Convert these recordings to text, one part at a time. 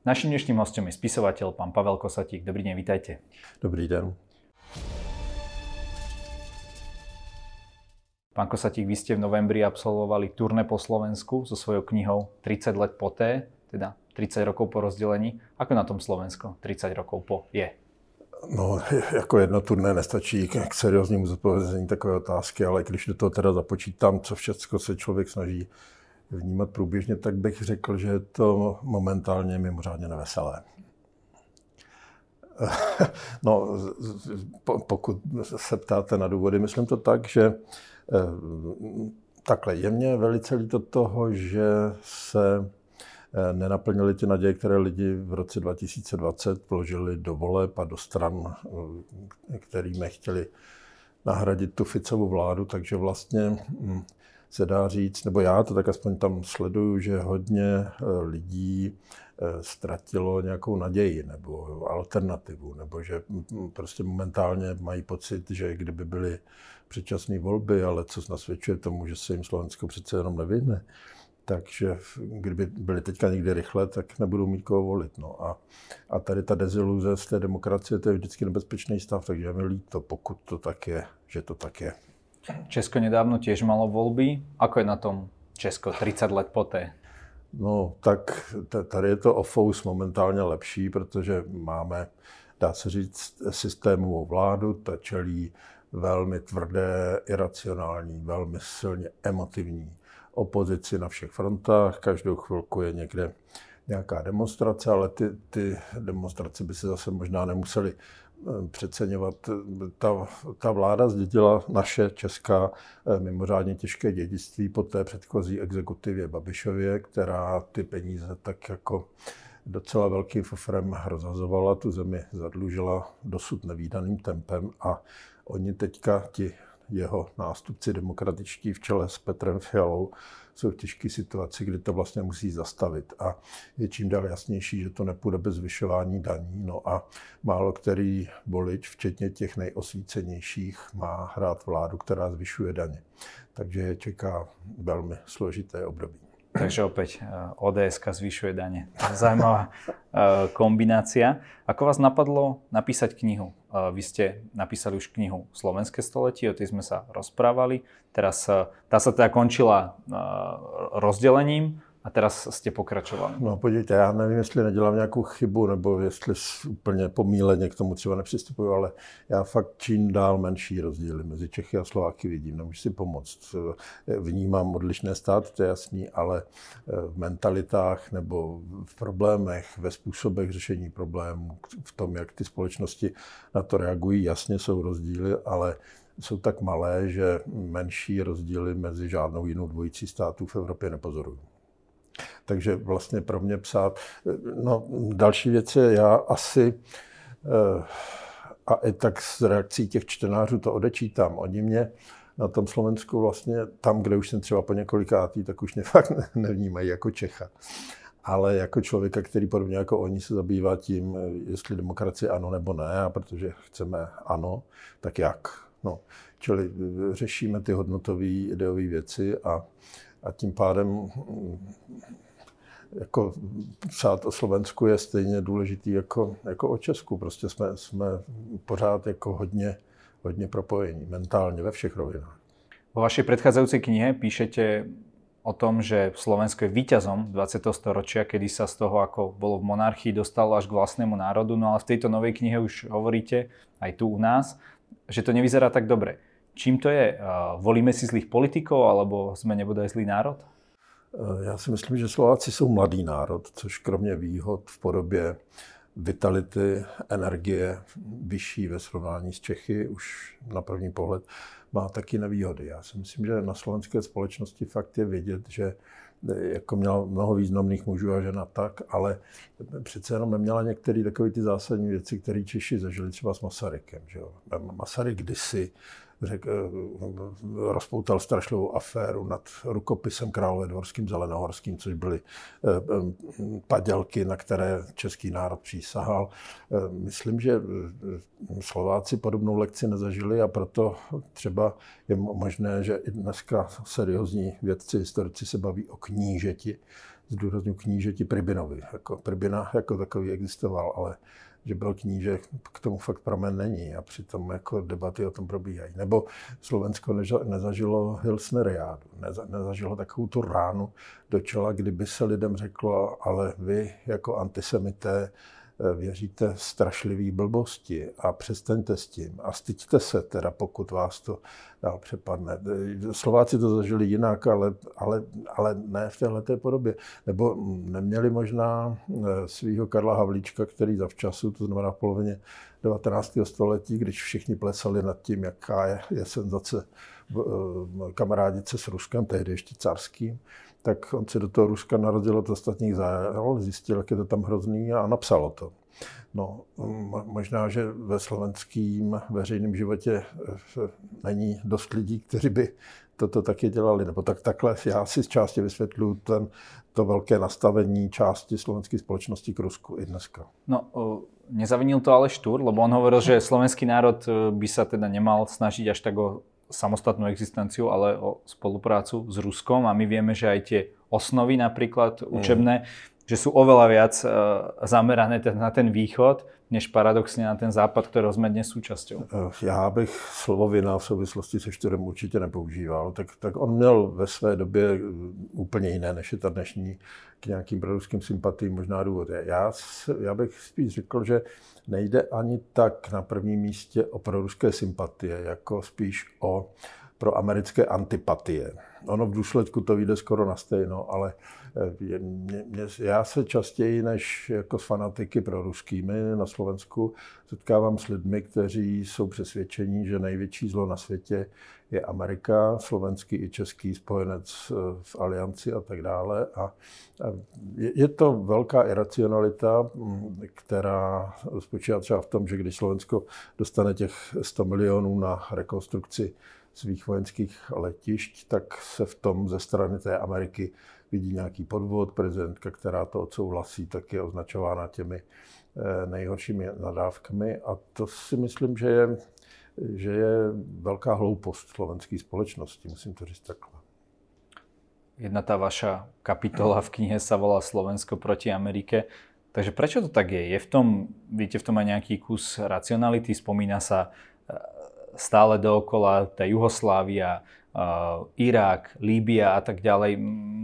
Naším dnešným hostem je spisovateľ pán Pavel Kosatík. Dobrý deň, vítajte. Dobrý den. Pán Kosatík, vy ste v novembri absolvovali turné po Slovensku so svojou knihou 30 let poté, teda 30 rokov po rozdelení. Ako na tom Slovensko 30 rokov po je? No, jako jedno turné nestačí k, k serióznímu zodpovězení takové otázky, ale když do toho teda započítám, co všechno se člověk snaží vnímat průběžně, tak bych řekl, že je to momentálně mimořádně neveselé. No, pokud se ptáte na důvody, myslím to tak, že eh, takhle je mě velice líto toho, že se eh, nenaplnili ty naděje, které lidi v roce 2020 vložili do voleb a do stran, eh, kterými chtěli nahradit tu Ficovu vládu, takže vlastně hm, se dá říct, nebo já to tak aspoň tam sleduju, že hodně eh, lidí eh, ztratilo nějakou naději nebo alternativu, nebo že prostě momentálně mají pocit, že kdyby byly předčasné volby, ale co nasvědčuje tomu, že se jim Slovensko přece jenom nevyhne, takže kdyby byly teďka někdy rychle, tak nebudou mít koho volit. No. A, a tady ta deziluze z té demokracie, to je vždycky nebezpečný stav, takže je mi líto, pokud to tak je, že to tak je. Česko nedávno tiež malo voľby. Ako je na tom Česko 30 let poté? No, tak tady je to o fous momentálně lepší, protože máme, dá se říct, systémovou vládu, ta čelí velmi tvrdé, iracionální, velmi silně emotivní opozici na všech frontách. Každou chvilku je někde nějaká demonstrace, ale ty, ty demonstrace by se zase možná nemusely přeceňovat. Ta, ta vláda zdědila naše česká eh, mimořádně těžké dědictví po té předchozí exekutivě Babišově, která ty peníze tak jako docela velkým fofrem rozhazovala, tu zemi zadlužila dosud nevýdaným tempem a oni teďka, ti jeho nástupci demokratičtí v čele s Petrem Fialou, jsou v těžké situaci, kdy to vlastně musí zastavit. A je čím dál jasnější, že to nepůjde bez zvyšování daní. No a málo který volič, včetně těch nejosvícenějších, má hrát vládu, která zvyšuje daně. Takže je čeká velmi složité období. Takže opäť eh, ODS zvyšuje dane. Zajímavá eh, kombinácia. Ako vás napadlo napísať knihu? Eh, vy ste napísali už knihu Slovenské století, o tej sme sa rozprávali. Teraz tá sa teda končila rozdelením a teraz jste pokračovali. No podívejte, já nevím, jestli nedělám nějakou chybu, nebo jestli úplně pomíleně k tomu třeba nepřistupuju, ale já fakt čím dál menší rozdíly mezi Čechy a Slováky vidím. Nemůžu si pomoct. Vnímám odlišné státy, to je jasný, ale eh, v mentalitách nebo v problémech, ve způsobech řešení problémů, v tom, jak ty společnosti na to reagují, jasně jsou rozdíly, ale jsou tak malé, že menší rozdíly mezi žádnou jinou dvojicí států v Evropě nepozorují. Takže vlastně pro mě psát. No, další věc je, já asi eh, a i tak z reakcí těch čtenářů to odečítám. Oni mě na tom Slovensku vlastně tam, kde už jsem třeba po několikátý, tak už mě fakt nevnímají jako Čecha. Ale jako člověka, který podobně jako oni se zabývá tím, jestli demokracie ano nebo ne, a protože chceme ano, tak jak. No, čili řešíme ty hodnotové ideové věci a a tím pádem mm, jako psát o Slovensku je stejně důležitý jako, jako o Česku. Prostě jsme, jsme pořád jako hodně, hodně propojení mentálně ve všech rovinách. Vo vašej predchádzajúcej knihe píšete o tom, že Slovensko je víťazom 20. storočia, kedy sa z toho, ako bolo v monarchii, dostalo až k vlastnému národu. No ale v tejto novej knihe už hovoríte, aj tu u nás, že to nevyzerá tak dobre. Čím to je? Volíme si zlých politikov, alebo jsme nebodaj zlý národ? Eh, já si myslím, že Slováci jsou mladý národ, což kromě výhod v podobě vitality, energie vyšší ve srovnání s Čechy, už na první pohled má taky nevýhody. Já si myslím, že na slovenské společnosti fakt je vidět, že eh, jako měla mnoho významných mužů a žena tak, ale přece jenom neměla některé takové ty zásadní věci, které Češi zažili třeba s Masarykem. Že jo? Masaryk kdysi řek, eh, rozpoutal strašlivou aféru nad rukopisem králové dvorským zelenohorským, což byly eh, eh, padělky, na které český národ přísahal. Myslím, že Slováci podobnou lekci nezažili a proto třeba je možné, že i dneska seriózní vědci, historici se baví o knížeti zdůraznuju knížeti Pribinovi. Jako Pribina jako takový existoval, ale že byl kníže, k tomu fakt pramen není a přitom jako debaty o tom probíhají. Nebo Slovensko nezažilo Hilsneriádu, nezažilo takovou tu ránu do čela, kdyby se lidem řeklo, ale vy jako antisemité věříte strašlivý blbosti a přestaňte s tím a styďte se teda, pokud vás to dál přepadne. Eh, Slováci to zažili jinak, ale, ale, ale ne v této podobě. Nebo neměli možná eh, svého Karla Havlíčka, který zavčasu, to znamená v polovině 19. století, když všichni plesali nad tím, jaká je, je senzace kamarádice s Ruskem, tehdy ještě carským, tak on se do toho Ruska narodil od ostatních zajel, zjistil, jak je to tam hrozný a napsalo to. No, možná, že ve slovenském veřejném životě eh, není dost lidí, kteří by toto taky dělali. Nebo tak, takhle já si z části vysvětluji ten, to velké nastavení části slovenské společnosti k Rusku i dneska. No, nezavinil to ale Štúr, lebo on hovoril, že slovenský národ eh, by sa teda nemal snažiť až tak o samostatnú existenciu, ale o spoluprácu s Ruskom a my vieme, že aj tie osnovy napríklad učebné, mm. Že sú oveľa viac uh, zamerané na ten východ, než paradoxně na ten západ, kterého jsme dnes součástí. E, já bych slovo vina v souvislosti se Štyrem určitě nepoužíval. Tak, tak on měl ve své době e, úplně jiné, než je ta dnešní k nějakým proruským sympatím možná důvod. Já, já bych spíš řekl, že nejde ani tak na prvním místě o proruské sympatie, jako spíš o pro americké antipatie. Ono v důsledku to vyjde skoro na stejno, ale eh, je, mě, mě, já se častěji než jako s fanatiky pro ruskými na Slovensku setkávám s lidmi, kteří jsou přesvědčení, že největší zlo na světě je Amerika, slovenský i český spojenec eh, v alianci a tak dále. A je, je to velká iracionalita, mm, která spočívá třeba v tom, že když Slovensko dostane těch 100 milionů na rekonstrukci svých vojenských letišť, tak se v tom ze strany té Ameriky vidí nějaký podvod. Prezidentka, která to odsouhlasí, tak je označována těmi eh, nejhoršími nadávkami. A to si myslím, že je, že je velká hloupost slovenské společnosti, musím to říct takhle. Jedna tá vaša kapitola v knihe sa volá Slovensko proti Amerike. Takže prečo to tak je? Je v tom, vidíte v tom aj nejaký kus racionality? Spomína sa eh, stále dookola, tá Juhoslávia, uh, Irák, Líbia a tak ďalej.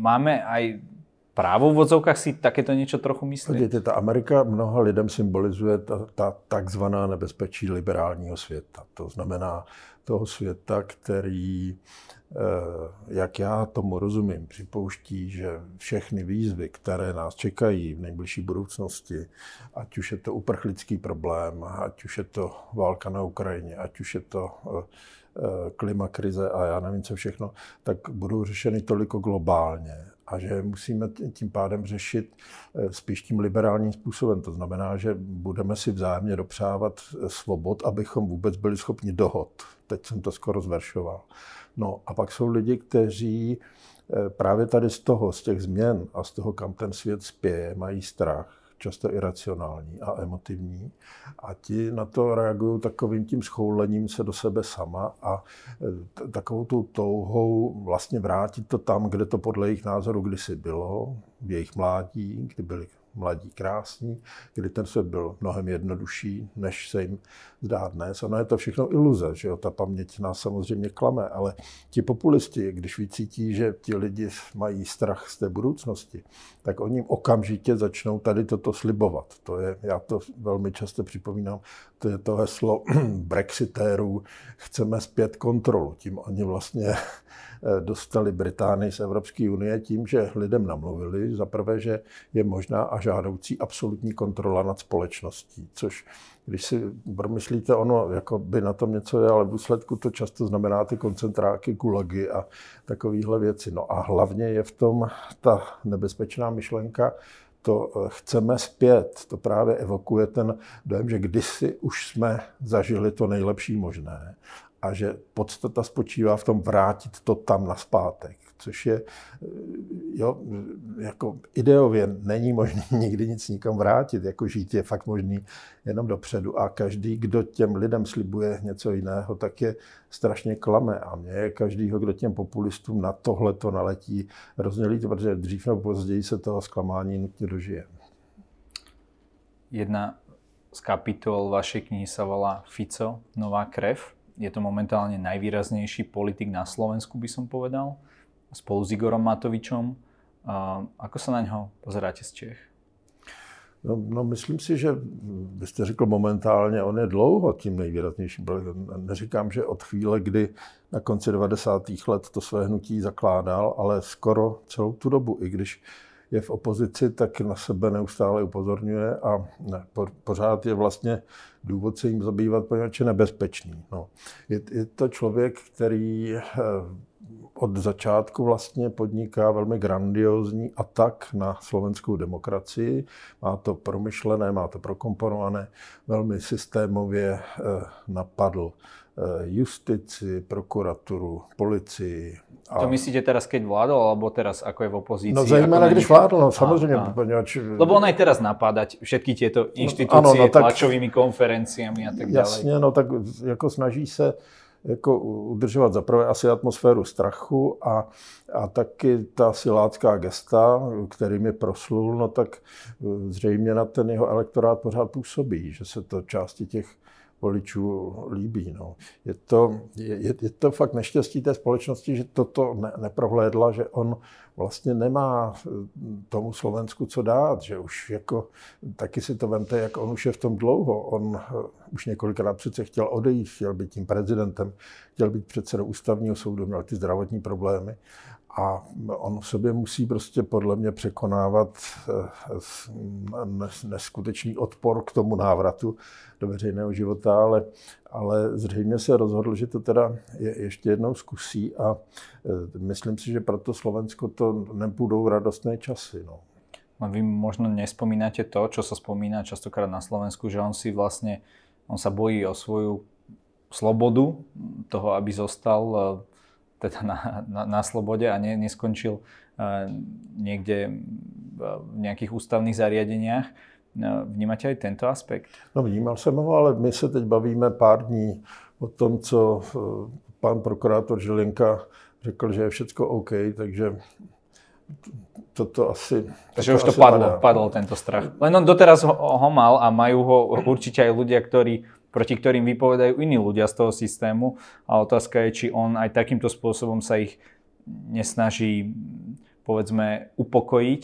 Máme aj právo v odzovkách si takéto něco trochu myslí? Podívejte, ta Amerika mnoha lidem symbolizuje ta, ta takzvaná nebezpečí liberálního světa. To znamená toho světa, který, eh, jak já tomu rozumím, připouští, že všechny výzvy, které nás čekají v nejbližší budoucnosti, ať už je to uprchlický problém, ať už je to válka na Ukrajině, ať už je to eh, eh, klimakrize a já nevím co všechno, tak budou řešeny toliko globálně a že musíme tím pádem řešit spíš tím liberálním způsobem. To znamená, že budeme si vzájemně dopřávat svobod, abychom vůbec byli schopni dohod teď jsem to skoro zveršoval. No a pak jsou lidi, kteří eh, právě tady z toho, z těch změn a z toho, kam ten svět spěje, mají strach, často iracionální a emotivní. A ti na to reagují takovým tím schoulením se do sebe sama a eh, takovou tu touhou vlastně vrátit to tam, kde to podle jejich názoru kdysi bylo, v jejich mládí, kdy byli mladí, krásní, kdy ten svět byl mnohem jednodušší, než se jim zdá dnes. Ono je to všechno iluze, že jo? ta paměť nás samozřejmě klame, ale ti populisti, když vycítí, že ti lidi mají strach z té budoucnosti, tak oni okamžitě začnou tady toto slibovat. To je, já to velmi často připomínám, to je to heslo brexitérů, chceme zpět kontrolu. Tím oni vlastně dostali Británii z Evropské unie tím, že lidem namluvili, za prvé, že je možná a žádoucí absolutní kontrola nad společností, což když si promyslíte, ono jako by na tom něco je, ale v důsledku to často znamená ty koncentráky, gulagy a takovéhle věci. No a hlavně je v tom ta nebezpečná myšlenka, to eh, chceme zpět, to právě evokuje ten dojem, že kdysi už jsme zažili to nejlepší možné a že podstata spočívá v tom vrátit to tam na zpátek, což je, jo, jako ideově není možné nikdy nic nikam vrátit, jako žít je fakt možný jenom dopředu a každý, kdo těm lidem slibuje něco jiného, tak je strašně klame a mě každýho, kdo těm populistům na tohle to naletí, hrozně líto, protože dřív nebo později se toho zklamání nutně dožije. Jedna z kapitol vašej knihy sa volá Fico, nová krev. Je to momentálne najvýraznejší politik na Slovensku, by som povedal, spolu s Igorom Matovičom. Ako sa na ňo pozeráte z Čech? No, no, myslím si, že byste řekl momentálně, on je dlouho tím nejvýraznějším. Neříkám, že od chvíle, kdy na konci 90. let to své hnutí zakládal, ale skoro celou tu dobu, i když je v opozici, tak na sebe neustále upozorňuje a ne, pořád je vlastně důvod se jim zabývat, poněvadž je nebezpečný. No. Je, je to člověk, který eh, od začátku vlastně podniká velmi grandiozní atak na slovenskou demokracii. Má to promyšlené, má to prokomponované, velmi systémově eh, napadl justici, prokuraturu, policii. A... To myslíte teraz, keď vládol, alebo teraz, ako je v opozícii? No zejména, když vládl, no samozřejmě. A, a. Poněvač... Lebo on aj teraz napádať všetky tieto inštitúcie, no, ano, no, tak... tlačovými konferenciami a tak. Jasně, no tak jako snaží se jako udržovat zaprvé asi atmosféru strachu a, a taky ta silácká gesta, kterým je proslul, no tak e, zřejmě na ten jeho elektorát pořád působí, že se to části těch voličů líbí. No. Je, to, je, je to fakt neštěstí té společnosti, že toto ne, neprohlédla, že on vlastně nemá eh, tomu Slovensku co dát, že už jako, taky si to vemte, jak on už je v tom dlouho. On eh, už několikrát přece chtěl odejít, chtěl být tím prezidentem, chtěl být předsedou ústavního soudu, měl ty zdravotní problémy a on v sobě musí prostě podle mě překonávat eh, neskutečný odpor k tomu návratu do veřejného života, ale, ale zřejmě se rozhodl, že to teda je, ještě jednou zkusí a eh, myslím si, že pro to Slovensko to nebudou radostné časy. No. A vy možno nespomínate to, čo sa spomína častokrát na Slovensku, že on si vlastne, on sa bojí o svoju slobodu toho, aby zostal eh, teda na, na, na slobode a ne, neskončil uh, niekde v nejakých ústavných zariadeniach. Uh, vnímáte aj tento aspekt? No vnímal jsem ho, ale my se teď bavíme pár dní o tom, co pan prokurátor Žilinka řekl, že je všechno OK, takže toto asi... Takže už to padlo, padlo tento strach. Len on doteraz ho, ho mal a majú ho určite aj ľudia, ktorí proti ktorým vypovedajú iní ľudia z toho systému. A otázka je, či on aj takýmto spôsobom sa ich nesnaží, povedzme, upokojiť,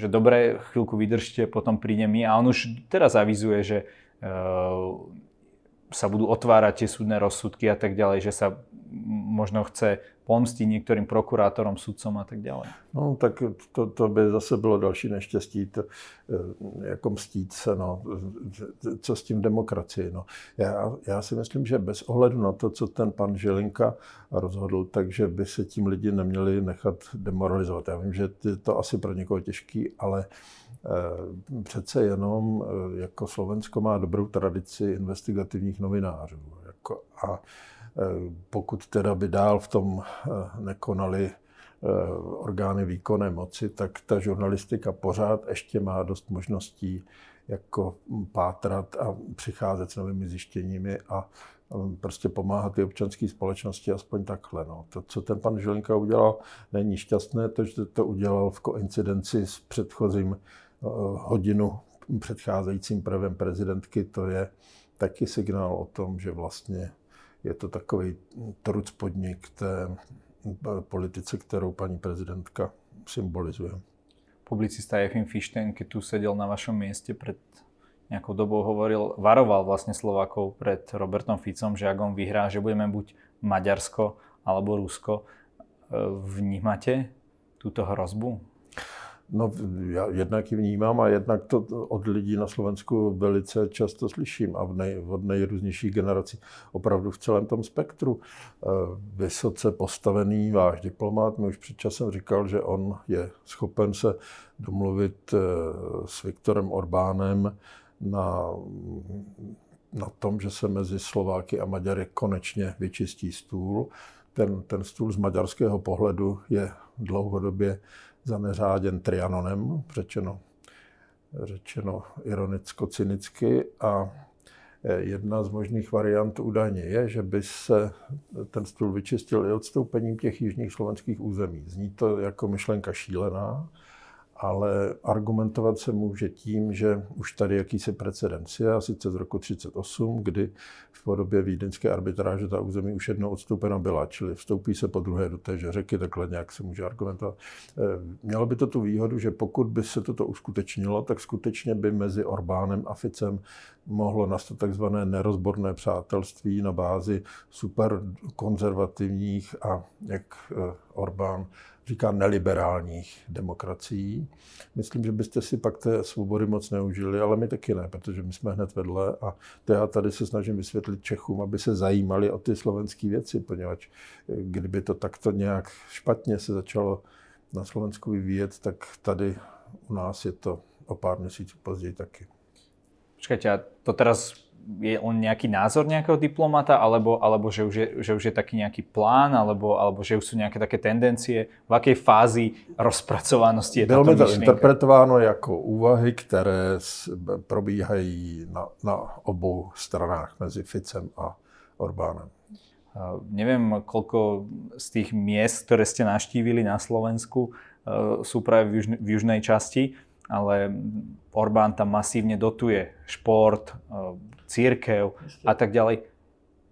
že dobre, chvíľku vydržte, potom príde mi. A on už teraz avizuje, že uh, sa budú otvárať tie súdne rozsudky a tak ďalej, že sa možno chce pomstí některým prokurátorům, sudcom a tak dále. No, tak to, to by zase bylo další neštěstí, to, eh, jako mstít se, no, co s tím demokracii. No. Já, já si myslím, že bez ohledu na to, co ten pan Žilinka rozhodl, takže by se tím lidi neměli nechat demoralizovat. Já vím, že je to asi pro někoho těžký, ale eh, přece jenom eh, jako Slovensko má dobrou tradici investigativních novinářů. Jako, a pokud teda by dál v tom eh, nekonali eh, orgány výkonné moci, tak ta žurnalistika pořád ještě má dost možností jako pátrat a přicházet s novými zjištěními a prostě pomáhat i občanské společnosti aspoň takhle. No. To, co ten pan Žilinka udělal, není šťastné, to, že to udělal v koincidenci s předchozím hodinu předcházejícím prvem prezidentky, to je taky signál o tom, že vlastně je to takový truc podnik té politice, kterou paní prezidentka symbolizuje. Publicista Jefim Fichten, keď tu sedel na vašom mieste pred nejakou dobou hovoril, varoval vlastne Slovákov pred Robertom Ficom, že ak on vyhrá, že budeme buď Maďarsko alebo Rusko. Vnímate túto hrozbu? No, já jednak ji vnímám a jednak to od lidí na Slovensku velice často slyším a v nej, od nejrůznějších generací. Opravdu v celém tom spektru. Eh, vysoce postavený váš diplomat mi už před časem říkal, že on je schopen se domluvit eh, s Viktorem Orbánem na na tom, že se mezi Slováky a Maďary konečně vyčistí stůl. Ten, ten stůl z maďarského pohledu je dlouhodobě zaneřáděn Trianonem, řečeno, řečeno ironicko-cynicky. A jedna z možných variant údajně je, že by se ten stůl vyčistil i odstoupením těch jižních slovenských území. Zní to jako myšlenka šílená, ale argumentovat se může tím, že už tady jakýsi precedens je, a sice z roku 1938, kdy v podobě vídeňské arbitráže ta území už jednou odstoupena byla, čili vstoupí se po druhé do téže řeky, takhle nějak se může argumentovat. Eh, mělo by to tu výhodu, že pokud by se toto uskutečnilo, tak skutečně by mezi Orbánem a Ficem mohlo nastat takzvané nerozborné přátelství na bázi super konzervativních a jak eh, Orbán říká neliberálních demokracií. Myslím, že byste si pak té svobody moc neužili, ale my taky ne, protože my jsme hned vedle a to já tady se snažím vysvětlit Čechům, aby se zajímali o ty slovenské věci, poněvadž eh, kdyby to takto nějak špatně se začalo na Slovensku vyvíjet, tak tady u nás je to o pár měsíců později taky. Počkajte, to teraz je on nejaký názor nejakého diplomata, alebo, alebo že, už je, že už je taký nejaký plán, alebo, alebo že už sú nejaké také tendencie, v akej fázi rozpracovanosti je Bylo mi to interpretováno jako úvahy, které probíhají na, na obou stranách mezi Ficem a Orbánem. Uh, neviem, koľko z tých miest, ktoré ste naštívili na Slovensku, uh, sú práve v, južne, v južnej časti, ale Orbán tam masívne dotuje šport, uh, církev a tak ďalej.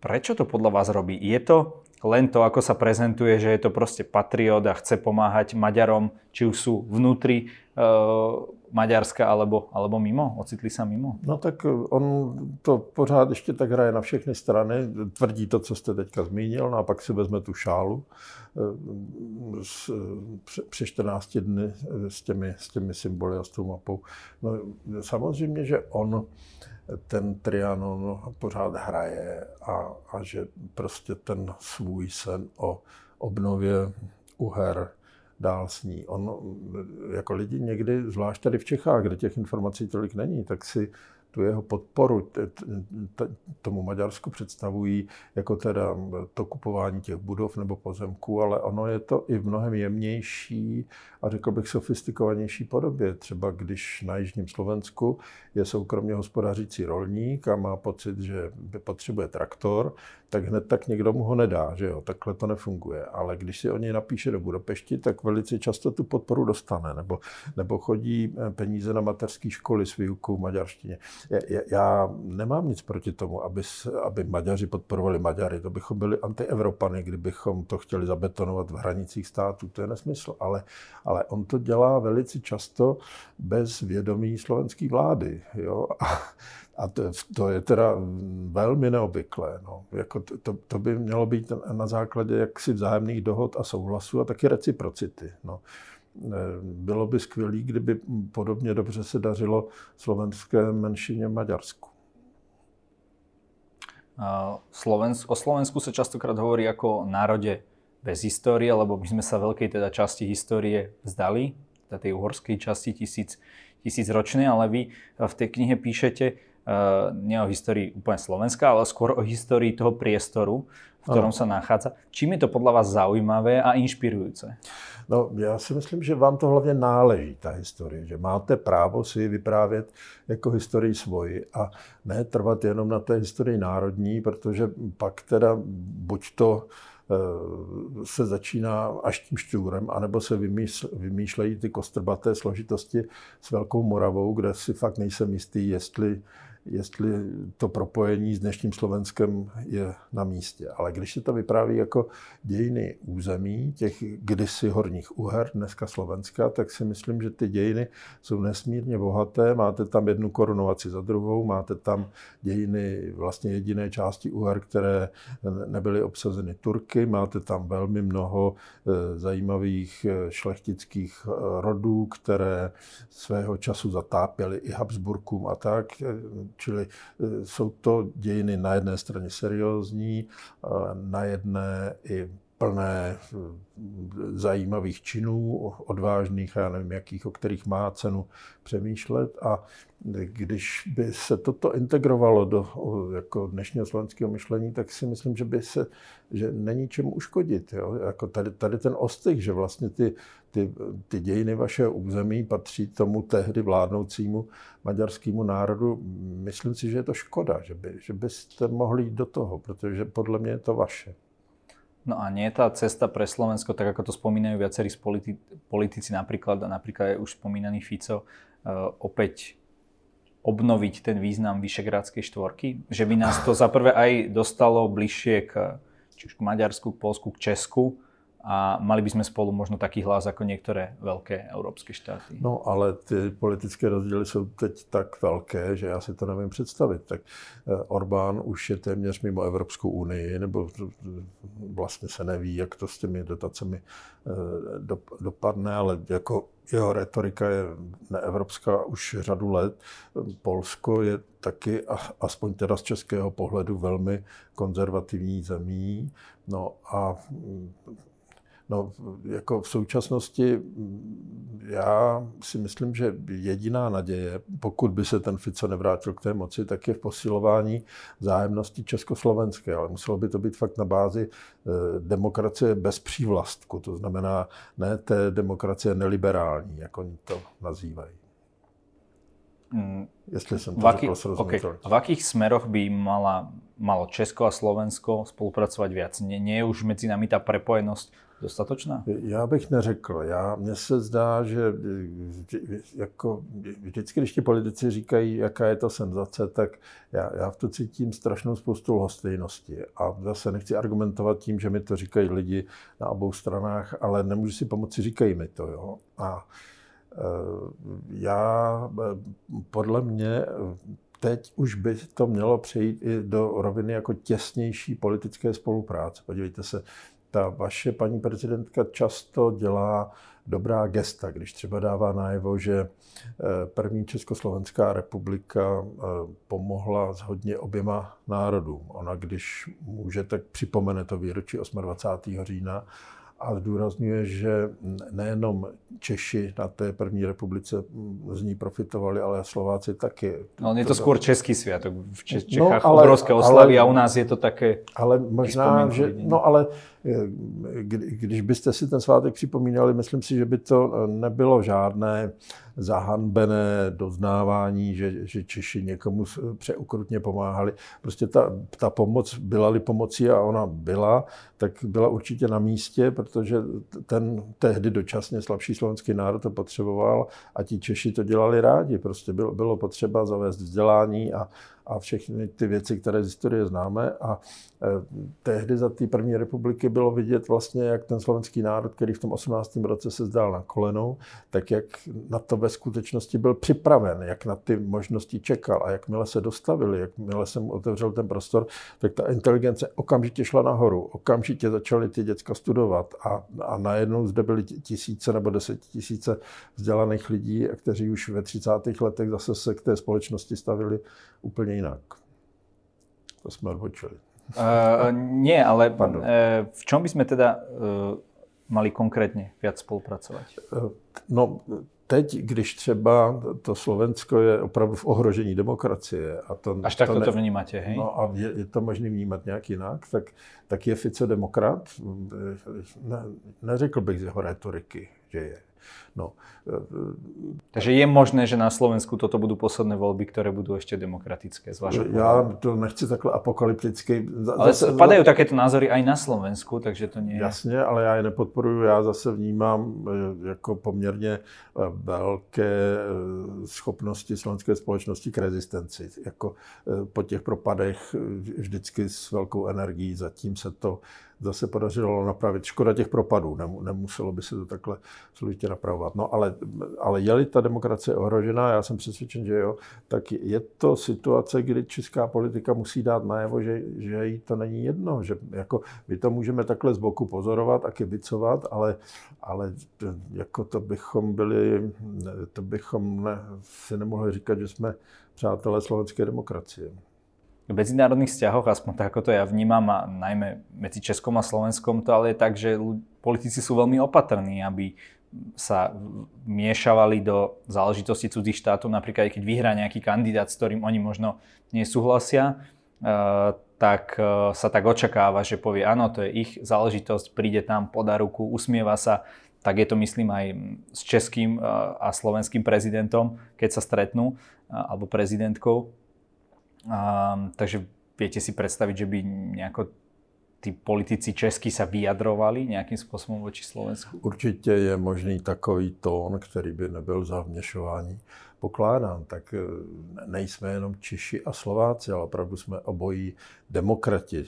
Prečo to podľa vás robí? Je to len to, ako sa prezentuje, že je to proste patriot a chce pomáhať Maďarom, či už sú vnútri uh, Maďarska alebo, alebo mimo? Ocitli sa mimo? No tak on to pořád ještě tak hraje na všechny strany. Tvrdí to, co jste teďka zmínil, no a pak si vezme tu šálu z, při 14 dny s těmi, s těmi symboly a s tou mapou. No, samozřejmě, že on ten Trianon pořád hraje a, a že prostě ten svůj sen o obnově Uher dál sní. On jako lidi někdy, zvlášť tady v Čechách, kde těch informací tolik není, tak si tu jeho podporu tomu Maďarsku představují jako teda to kupování těch budov nebo pozemků, ale ono je to i v mnohem jemnější a řekl bych sofistikovanější podobě. Třeba když na Jižním Slovensku je soukromně hospodařící rolník a má pocit, že potřebuje traktor, tak hned tak někdo mu ho nedá, že jo, takhle to nefunguje. Ale když si o něj napíše do Budapešti, tak velice často tu podporu dostane, nebo, nebo chodí peníze na mateřské školy s výukou v maďarštině. Já, nemám nic proti tomu, aby, aby Maďaři podporovali Maďary, to bychom byli antievropany, kdybychom to chtěli zabetonovat v hranicích států, to je nesmysl, ale, ale on to dělá velice často bez vědomí slovenské vlády. Jo? A, a to, to je teda velmi neobvyklé. No. Jako to, to, to by mělo být na základě jaksi vzájemných dohod a souhlasu a taky reciprocity. No. E, bylo by skvělé, kdyby podobně dobře se dařilo slovenské menšině Maďarsku. Slovensk, o Slovensku sa častokrát hovorí ako o národe bez histórie, lebo my sme sa veľkej teda časti histórie vzdali, teda tej uhorskej časti tisíc, tisíc ročnej, ale vy v tej knihe píšete, Eh, nie o histórii úplne Slovenska, ale skôr o histórii toho priestoru, v ktorom sa nachádza. Čím je to podľa vás zaujímavé a inšpirujúce? No, já si myslím, že vám to hlavně náleží, ta historie, že máte právo si vyprávět jako historii svoji a ne trvat jenom na té historii národní, protože pak teda buď to eh, se začíná až tím šťůrem, anebo se vymýšlejí ty kostrbaté složitosti s Velkou Moravou, kde si fakt nejsem jistý, jestli jestli to propojení s dnešním Slovenskem je na místě. Ale když se to vypráví jako dějiny území, těch kdysi horních Uher, dneska Slovenska, tak si myslím, že ty dějiny jsou nesmírně bohaté. Máte tam jednu korunovaci za druhou, máte tam dějiny vlastně jediné části Uher, které nebyly obsazeny Turky, máte tam velmi mnoho e, zajímavých e, šlechtických e, rodů, které svého času zatápěly i Habsburkům a tak Čili e, jsou to dějiny na jedné straně seriózní, na jedné i plné zajímavých činů, odvážných, já nevím jakých, o kterých má cenu přemýšlet. A když by se toto integrovalo do jako dnešního slovenského myšlení, tak si myslím, že by se, že není čemu uškodit. Jo? Jako tady, tady ten ostych, že vlastně ty, ty, ty dějiny vašeho území patří tomu tehdy vládnoucímu maďarskému národu. Myslím si, že je to škoda, že, by, že byste mohli jít do toho, protože podle mě je to vaše. No a nie je tá cesta pre Slovensko, tak ako to spomínajú viacerí politi- politici, napríklad, napríklad aj už spomínaný Fico, uh, opäť obnoviť ten význam Vyšegrádskej štvorky? Že by nás to za prvé aj dostalo bližšie k, či už k Maďarsku, k Polsku, k Česku, a mali by sme spolu možno taký hlas jako některé velké evropské štáty. No ale ty politické rozdíly jsou teď tak velké, že já si to nevím představit. Tak eh, Orbán už je téměř mimo Evropskou unii, nebo vlastně se neví, jak to s těmi dotacemi eh, dopadne, ale jako jeho retorika je neevropská už řadu let. Polsko je taky, aspoň teda z českého pohledu, velmi konzervativní zemí. No a No, jako v současnosti mm, já si myslím, že jediná naděje, pokud by se ten Fico nevrátil k té moci, tak je v posilování zájemnosti československé, ale muselo by to být fakt na bázi eh, demokracie bez přívlastku, to znamená ne té demokracie neliberální, jak oni to nazývají. Mm, Jestli jsem to v řekl okay. V akých smeroch by mala, malo Česko a Slovensko spolupracovat víc? Nie, nie je už mezi nami ta prepojenost dostatočná? Já bych neřekl. Já, mně se zdá, že jako vždycky, když ti politici říkají, jaká je to senzace, tak já, já v to cítím strašnou spoustu lhostejnosti. A zase nechci argumentovat tím, že mi to říkají lidi na obou stranách, ale nemůžu si pomoci, říkají mi to. Jo? A e, já podle mě teď už by to mělo přejít i do roviny jako těsnější politické spolupráce. Podívejte se, ta vaše paní prezidentka často dělá dobrá gesta, když třeba dává najevo, že eh, první Československá republika eh, pomohla hodně oběma národům. Ona, když může, tak připomene to výročí 28. října a zdůrazňuje, že nejenom Češi na té první republice z ní profitovali, ale Slováci taky. No, je to, skôr český svět. V Čechách no, ale, obrovské oslavy ale, a u nás je to také... Ale možná, že... No ale eh, když byste si ten svátek připomínali, myslím si, že by to nebylo žádné zahanbené doznávání, že, že Češi někomu přeukrutně pomáhali. Prostě ta, ta pomoc, byla-li pomocí a ona byla, tak byla určitě na místě, protože ten tehdy dočasně slabší slovenský národ to potřeboval a ti Češi to dělali rádi. Prostě bylo, bylo potřeba zavést vzdělání a, a všechny ty věci, které z historie známe. A e, tehdy za té první republiky bylo vidět vlastně, jak ten slovenský národ, který v tom 18. roce se zdál na kolenou, tak jak na to ve skutečnosti byl připraven, jak na ty možnosti čekal a jakmile se dostavili, jakmile se mu otevřel ten prostor, tak ta inteligence okamžitě šla nahoru, okamžitě začaly ty děcka studovat a, a najednou zde byly tisíce nebo tisíce vzdělaných lidí, kteří už ve 30. letech zase se k té společnosti stavili úplně jinak. To jsme odbočili. Uh, nie, ale uh, v čom by sme teda uh, mali konkrétně viac spolupracovat? No, teď, když třeba to Slovensko je opravdu v ohrožení demokracie. A to, Až tak to, ne, to vnímáte, hej? No a je, je to možné vnímat nějak jinak, tak, tak je Fico demokrat? Ne, neřekl bych z jeho retoriky, že je. No. E, e, Takže je možné, že na Slovensku toto budou posledné volby, které budou ještě demokratické z Já to nechci takhle apokalypticky. Ale zase, padají takéto názory i na Slovensku, takže to nie Jasně, ale já je nepodporuju. Já zase vnímám e, jako poměrně velké schopnosti slovenské společnosti k rezistenci. Jako po těch propadech vždycky s velkou energií. Zatím se to zase podařilo napravit. Škoda těch propadů, nemuselo by se to takhle složitě napravovat. No ale, ale je-li ta demokracie ohrožená, já jsem přesvědčen, že jo, tak je to situace, kdy česká politika musí dát najevo, že, že jí to není jedno, že jako my to můžeme takhle z boku pozorovat a kibicovat, ale, ale jako to bychom byli, to bychom ne, si nemohli říkat, že jsme přátelé slovenské demokracie. V medzinárodných vzťahoch, aspoň tak ako to ja vnímam, a najmä medzi Českom a Slovenskom, to ale je tak, že politici sú veľmi opatrní, aby sa miešavali do záležitosti cudzích štátov, napríklad keď vyhrá nejaký kandidát, s ktorým oni možno nesúhlasia, eh, tak eh, sa tak očakáva, že povie, áno, to je ich záležitosť, príde tam, podá ruku, usmieva sa, tak je to myslím aj s českým eh, a slovenským prezidentom, keď sa stretnú, alebo prezidentkou. Takže viete si predstaviť, že by nejako tí politici česky se vyjadrovali nějakým způsobem voči Slovensku? Určitě je možný takový tón, který by nebyl za vměšování pokládán. Tak eh, nejsme jenom Češi a Slováci, ale opravdu jsme obojí demokrati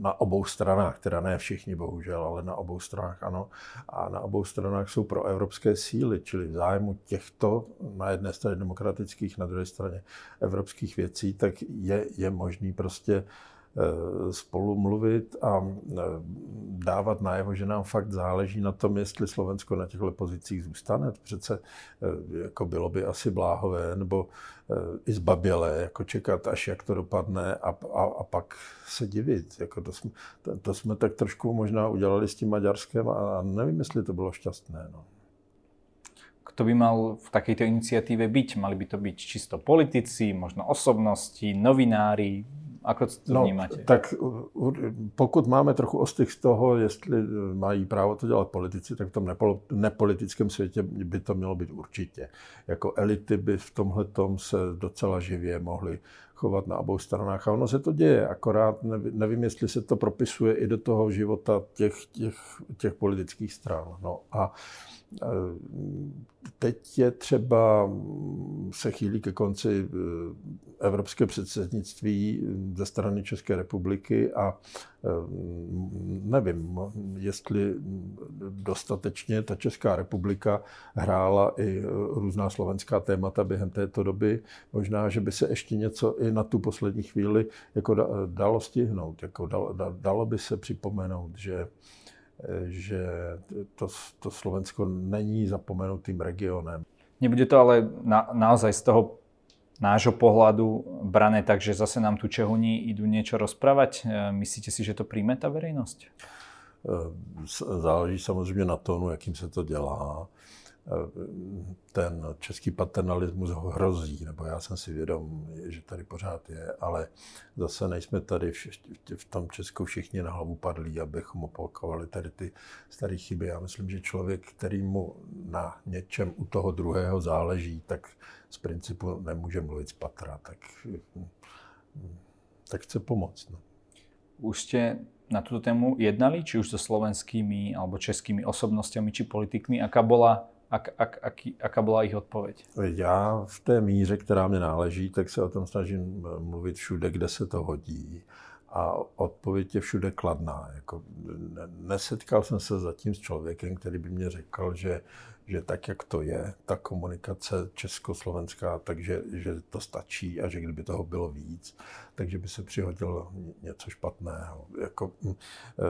na obou stranách, teda ne všichni bohužel, ale na obou stranách ano. A na obou stranách jsou pro evropské síly, čili v zájmu těchto na jedné straně demokratických, na druhé straně evropských věcí, tak je, je možný prostě spolu mluvit a eh, dávat najevo, že nám fakt záleží na tom, jestli Slovensko na těchto pozicích zůstane. Přece eh, jako bylo by asi bláhové nebo i zbabělé jako čekat, až jak to dopadne a, a, a pak se divit. Jako to, jsme, to, to jsme tak trošku možná udělali s tím Maďarskem a nevím, jestli to bylo šťastné. No. Kto by mal v takejto iniciatíve byť? Mali by to byť čisto politici, možno osobnosti, novinári, Ako to no, vnímáte? Tak pokud máme trochu ostych z toho, jestli mají právo to dělat politici, tak v tom nepolitickém světě by to mělo být určitě. Jako elity by v tomhle se docela živě mohly chovat na obou stranách. A ono se to děje, akorát nevím, jestli se to propisuje i do toho života těch, těch, těch politických stran. No a teď je třeba, se chýlí ke konci e, evropské předsednictví ze strany České republiky a e, nevím, jestli dostatečně ta Česká republika hrála i různá slovenská témata během této doby. Možná, že by se ještě něco i na tu poslední chvíli jako dalo stihnout. Jako dalo, dalo by se připomenout, že že to, to Slovensko není zapomenutým regionem. Nebude to ale na, naozaj z toho nášho pohľadu brané tak, že zase nám tu Čehuni idú niečo rozprávať. E, myslíte si, že to príjme ta verejnosť? E, záleží samozřejmě na tónu, jakým se to dělá ten český paternalismus hrozí, nebo já jsem si vědom, že tady pořád je, ale zase nejsme tady v tom Česku všichni na hlavu padlí, abychom opakovali tady ty staré chyby. Já myslím, že člověk, který mu na něčem u toho druhého záleží, tak z principu nemůže mluvit z patra, tak, tak chce pomoct. No. Už jste na tuto tému jednali, či už so slovenskými alebo českými osobnostiami či politikmi? Aká bola ak, ak, ak, aká byla jejich odpověď? Já v té míře, která mě náleží, tak se o tom snažím mluvit všude, kde se to hodí. A odpověď je všude kladná. Jako, nesetkal jsem se zatím s člověkem, který by mě řekl, že že tak, jak to je, ta komunikace československá, takže že to stačí a že kdyby toho bylo víc, takže by se přihodilo něco špatného. Jako, hm, eh,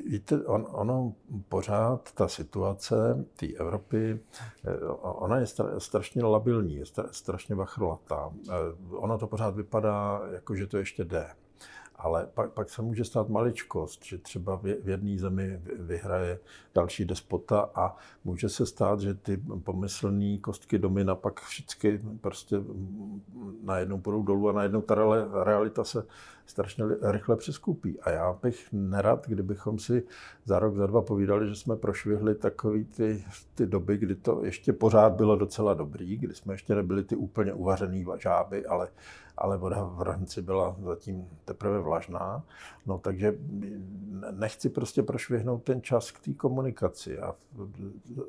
víte, on, ono pořád ta situace té Evropy, eh, ona je strašně labilní, je strašně vachrlatá. Eh, ono to pořád vypadá, jako že to ještě jde. Ale pak, pak se může stát maličkost, že třeba v jedné zemi vyhraje další despota a může se stát, že ty pomyslné kostky domina pak vždycky prostě najednou půjdou dolů a najednou ta realita se strašně rychle přeskupí. A já bych nerad, kdybychom si za rok, za dva povídali, že jsme prošvihli takový ty, ty doby, kdy to ještě pořád bylo docela dobrý, kdy jsme ještě nebyli ty úplně uvařený žáby, ale ale voda v hrnci byla zatím teprve vlažná. No takže nechci prostě prošvihnout ten čas k té komunikaci. A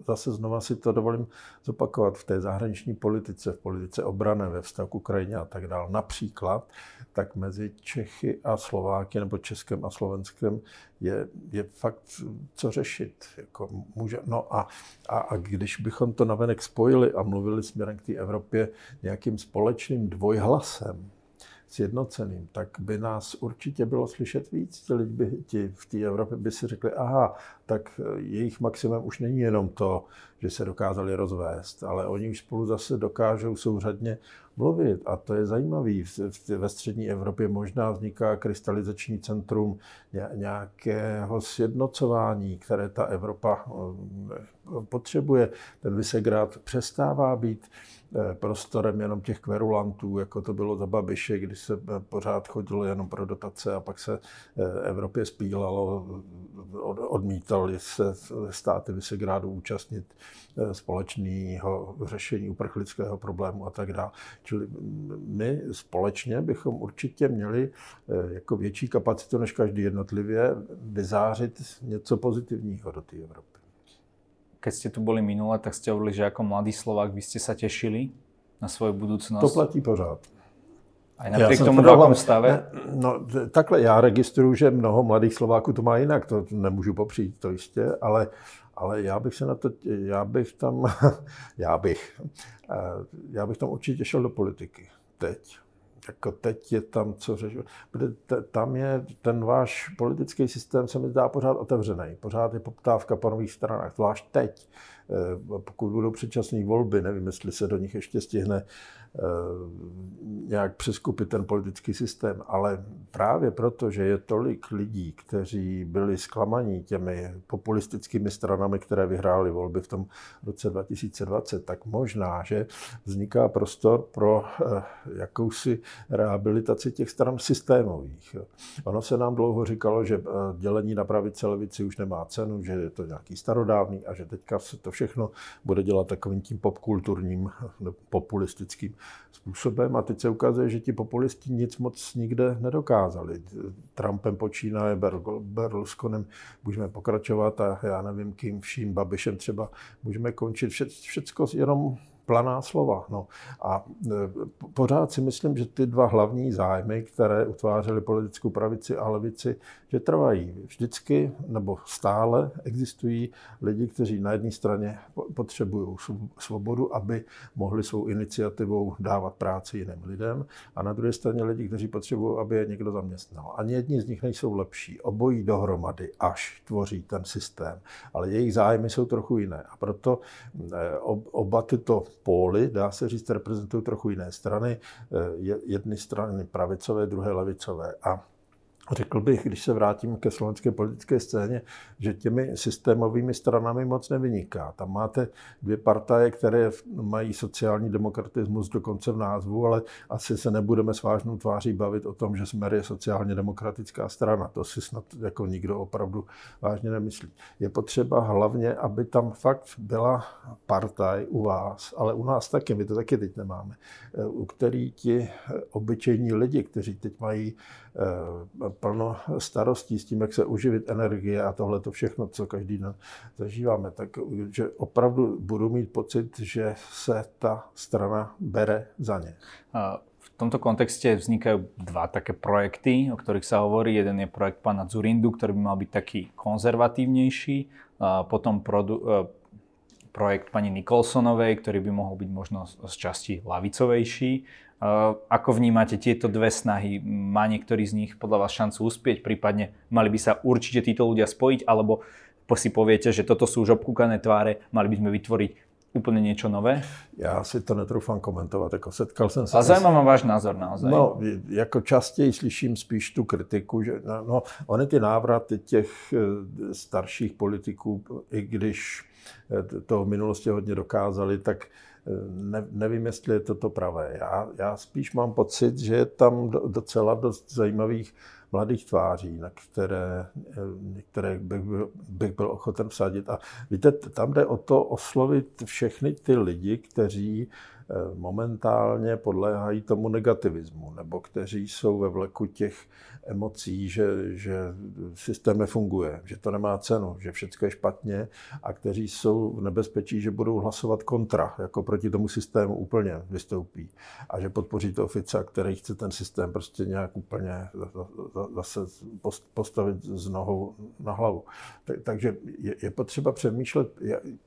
zase znova si to dovolím zopakovat v té zahraniční politice, v politice obrané, ve vztahu k Ukrajině a tak dále. Například, tak mezi Čechy a Slováky nebo Českem a Slovenskem je, je fakt co řešit. Jako může, no a, a, a když bychom to navenek spojili a mluvili směrem k té Evropě nějakým společným dvojhlasem, sjednoceným, tak by nás určitě bylo slyšet víc. Ti lidi by, ti v té Evropě by si řekli, aha, tak jejich maximum už není jenom to, že se dokázali rozvést, ale oni už spolu zase dokážou souřadně mluvit. A to je zajímavé. Ve střední Evropě možná vzniká krystalizační centrum nějakého sjednocování, které ta Evropa eh, potřebuje. Ten Vysegrád přestává být eh, prostorem jenom těch kverulantů, jako to bylo za Babiše, kdy se eh, pořád chodilo jenom pro dotace a pak se Evropě spílalo, odmítali se státy Vysegrádu účastnit společného řešení uprchlického problému a tak dále. Čili my společně bychom určitě měli jako větší kapacitu než každý jednotlivě vyzářit něco pozitivního do té Evropy. Keď ste tu boli minule, tak ste hovorili, že ako mladý Slovák by ste sa tešili na svoju budúcnosť. To platí pořád. A napriek tomu v akom stave? No, takhle já registruju, že mnoho mladých Slováků to má jinak, to nemůžu popřít, to jistě, ale, ale já bych se na to, já bych tam, já bych, eh, já bych tam určitě šel do politiky. Teď jako teď je tam co řešit. Tam je ten váš politický systém, se mi zdá pořád otevřený. Pořád je poptávka po nových stranách, zvlášť teď. Eh, pokud budou předčasné volby, nevím, jestli se do nich ještě stihne nějak přeskupit ten politický systém, ale právě proto, že je tolik lidí, kteří byli zklamaní těmi populistickými stranami, které vyhrály volby v tom roce 2020, tak možná, že vzniká prostor pro eh, jakousi rehabilitaci těch stran systémových. Ono se nám dlouho říkalo, že eh, dělení na pravici levici už nemá cenu, že je to nějaký starodávný a že teďka se to všechno bude dělat takovým tím popkulturním, populistickým způsobem. A teď se ukazuje, že ti populisti nic moc nikde nedokázali. Trumpem počínaje, Berlusconem můžeme pokračovat a já nevím, kým vším, Babišem třeba můžeme končit. Všecko jenom planá slova. No. A e, pořád si myslím, že ty dva hlavní zájmy, které utvářely politickou pravici a levici, že trvají. Vždycky nebo stále existují lidi, kteří na jedné straně potřebují svobodu, aby mohli svou iniciativou dávat práci jiným lidem, a na druhé straně lidi, kteří potřebují, aby je někdo zaměstnal. Ani jedni z nich nejsou lepší. Obojí dohromady až tvoří ten systém. Ale jejich zájmy jsou trochu jiné. A proto e, oba tyto póly, dá se říct, reprezentují trochu jiné strany. Eh, jedny strany pravicové, druhé levicové. A Řekl bych, když se vrátím ke slovenské politické scéně, že těmi systémovými stranami moc nevyniká. Tam máte dvě partaje, které mají sociální demokratismus dokonce v názvu, ale asi se nebudeme s vážnou tváří bavit o tom, že Smer je sociálně demokratická strana. To si snad jako nikdo opravdu vážně nemyslí. Je potřeba hlavně, aby tam fakt byla partaj u vás, ale u nás taky, my to taky teď nemáme, u který ti obyčejní lidi, kteří teď mají Eh, plno starostí s tím, jak se uživit energie a tohle to všechno, co každý den zažíváme, tak že opravdu budu mít pocit, že se ta strana bere za ně. V tomto kontexte vznikajú dva také projekty, o ktorých sa hovorí. Jeden je projekt pána Zurindu, ktorý by mal byť taký konzervatívnejší. A potom produ- projekt pani Nikolsonovej, ktorý by mohol byť možno z časti lavicovejší. Ako vnímate tieto dve snahy? Má niektorý z nich podľa vás šancu uspieť? Prípadne mali by sa určite títo ľudia spojiť? Alebo si poviete, že toto sú už obkúkané tváre, mali by sme vytvoriť úplně něco nové? Já si to netroufám komentovat. Jako setkal jsem se... A zajímá váš názor naozaj. No, jako častěji slyším spíš tu kritiku, že no, no ony ty návraty těch eh, starších politiků, i když eh, to v minulosti hodně dokázali, tak ne, nevím, jestli je to to pravé. Já, já spíš mám pocit, že je tam docela dost zajímavých mladých tváří, na které, některé bych byl, bych byl ochoten vsadit. A víte, tam jde o to oslovit všechny ty lidi, kteří eh, momentálně podléhají tomu negativismu, nebo kteří jsou ve vleku těch emocí, že, že systém nefunguje, že to nemá cenu, že všechno je špatně a kteří jsou v nebezpečí, že budou hlasovat kontra, jako proti tomu systému úplně vystoupí a že podpoří to ofica, který chce ten systém prostě nějak úplně zase postavit z nohou na hlavu. Takže je, potřeba přemýšlet,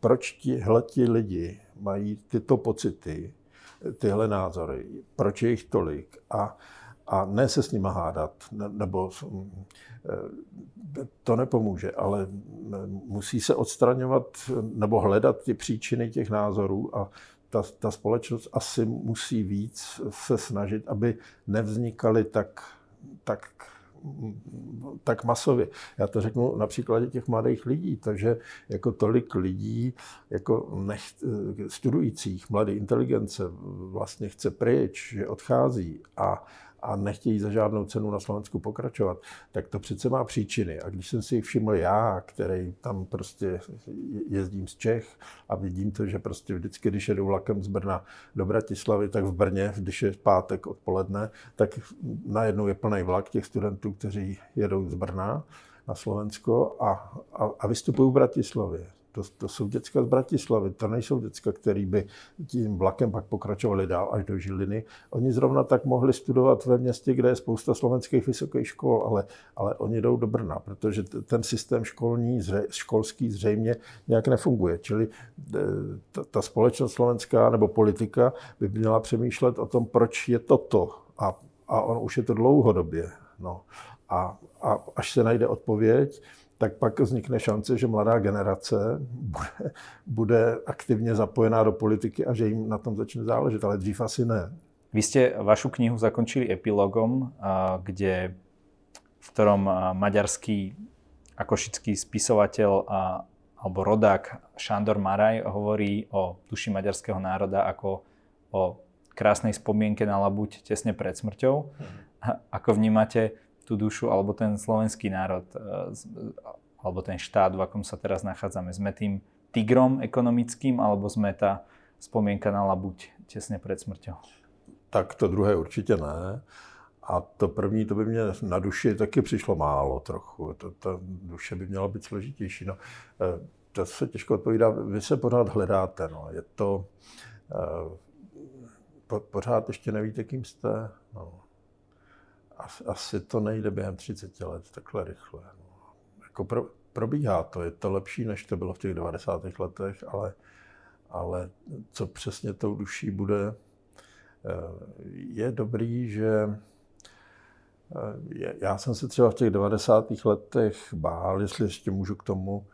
proč tihle ti lidi mají tyto pocity, tyhle názory, proč je jich tolik a a ne se s nima hádat, nebo to nepomůže, ale musí se odstraňovat nebo hledat ty příčiny těch názorů a ta, ta společnost asi musí víc se snažit, aby nevznikaly tak, tak tak masově. Já to řeknu na příkladě těch mladých lidí, takže jako tolik lidí, jako nech, studujících, mladé inteligence vlastně chce pryč, že odchází a a nechtějí za žádnou cenu na Slovensku pokračovat, tak to přece má příčiny. A když jsem si jich všiml já, který tam prostě jezdím z Čech a vidím to, že prostě vždycky, když jedu vlakem z Brna do Bratislavy, tak v Brně, když je pátek odpoledne, tak najednou je plný vlak těch studentů, kteří jedou z Brna na Slovensko a, a, a vystupují v Bratislavě. To, to jsou děcka z Bratislavy, to nejsou děcka, který by tím vlakem pak pokračovali dál až do Žiliny. Oni zrovna tak mohli studovat ve městě, kde je spousta slovenských vysokých škol, ale, ale oni jdou do Brna, protože ten systém školní, školský zřejmě nějak nefunguje. Čili e, ta, ta společnost slovenská nebo politika by měla přemýšlet o tom, proč je toto. A, a on už je to dlouhodobě. No. A, a až se najde odpověď, tak pak vznikne šance, že mladá generace bude, bude aktivně zapojená do politiky a že jim na tom začne záležet, ale dřív asi ne. Vy jste vašu knihu zakončili epilogom, kde, v ktorom maďarský a košický spisovateľ a, alebo rodák Šandor Maraj hovorí o duši maďarského národa ako o krásnej spomienke na labuť tesne pred smrťou. Mhm. Ako vnímate tú dušu alebo ten slovenský národ e, alebo ten štát, v akom sa teraz nachádzame. Sme tým tigrom ekonomickým alebo sme ta spomienka na labuť těsně před smrťou? Tak to druhé určitě ne. A to první, to by mě na duši taky přišlo málo trochu. To, ta duše by měla být složitější. No, e, to se těžko odpovídá. Vy se pořád hledáte. No. Je to... E, pořád ještě nevíte, kým jste. No asi to nejde během 30 let takhle rychle. No. Jako pro, probíhá to, je to lepší, než to bylo v těch 90. letech, ale, ale co přesně tou duší bude, eh, je dobrý, že eh, já jsem se třeba v těch 90. letech bál, jestli ještě můžu k tomu,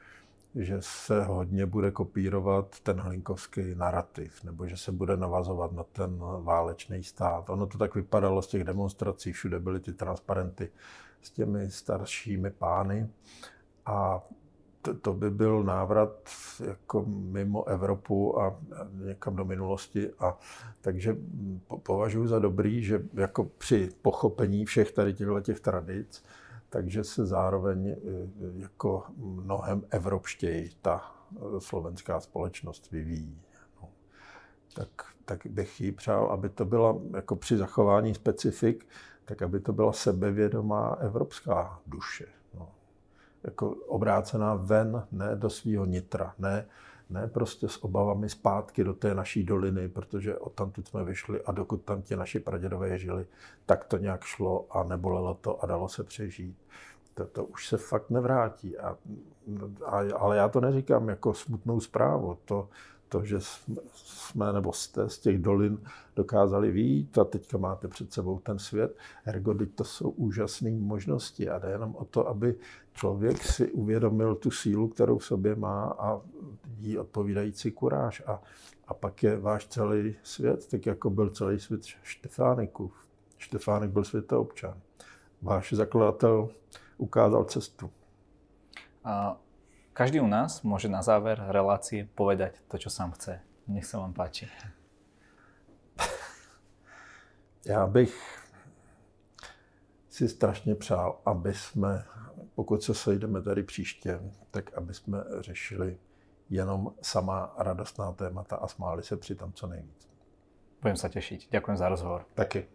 že se hodně bude kopírovat ten hlinkovský narrativ, nebo že se bude navazovat na ten válečný stát. Ono to tak vypadalo z těch demonstrací, všude byly ty transparenty s těmi staršími pány a to, to by byl návrat jako mimo Evropu a někam do minulosti. A takže považuji za dobrý, že jako při pochopení všech tady těchto těch tradic, takže se zároveň e, jako mnohem evropštěji ta e, slovenská společnost vyvíjí. No. Tak, tak bych jí přál, aby to byla jako při zachování specifik, tak aby to byla sebevědomá evropská duše. No. Jako obrácená ven, ne do svého nitra, ne, ne prostě s obavami zpátky do té naší doliny, protože od tam jsme vyšli a dokud tam ti naši pradědové žili, tak to nějak šlo a nebolelo to a dalo se přežít. To, to už se fakt nevrátí. A, a, ale já to neříkám jako smutnou zprávu. To, to, že jsme nebo jste z těch dolin dokázali výjít a teďka máte před sebou ten svět, ergo to jsou úžasné možnosti a jde jenom o to, aby člověk si uvědomil tu sílu, kterou v sobě má a jí odpovídající kuráž a, a pak je váš celý svět, tak jako byl celý svět Štefánikův. Štefánik byl světoobčan. Váš zakladatel ukázal cestu. A každý u nás může na záver relácie povedať to, čo sám chce. Nech se vám páči. Já bych si strašně přál, aby jsme, pokud se sejdeme tady příště, tak aby jsme řešili jenom sama radostná témata a smáli se přitom co nejvíc. Budem se těšit. Děkuji za rozhovor. Taky.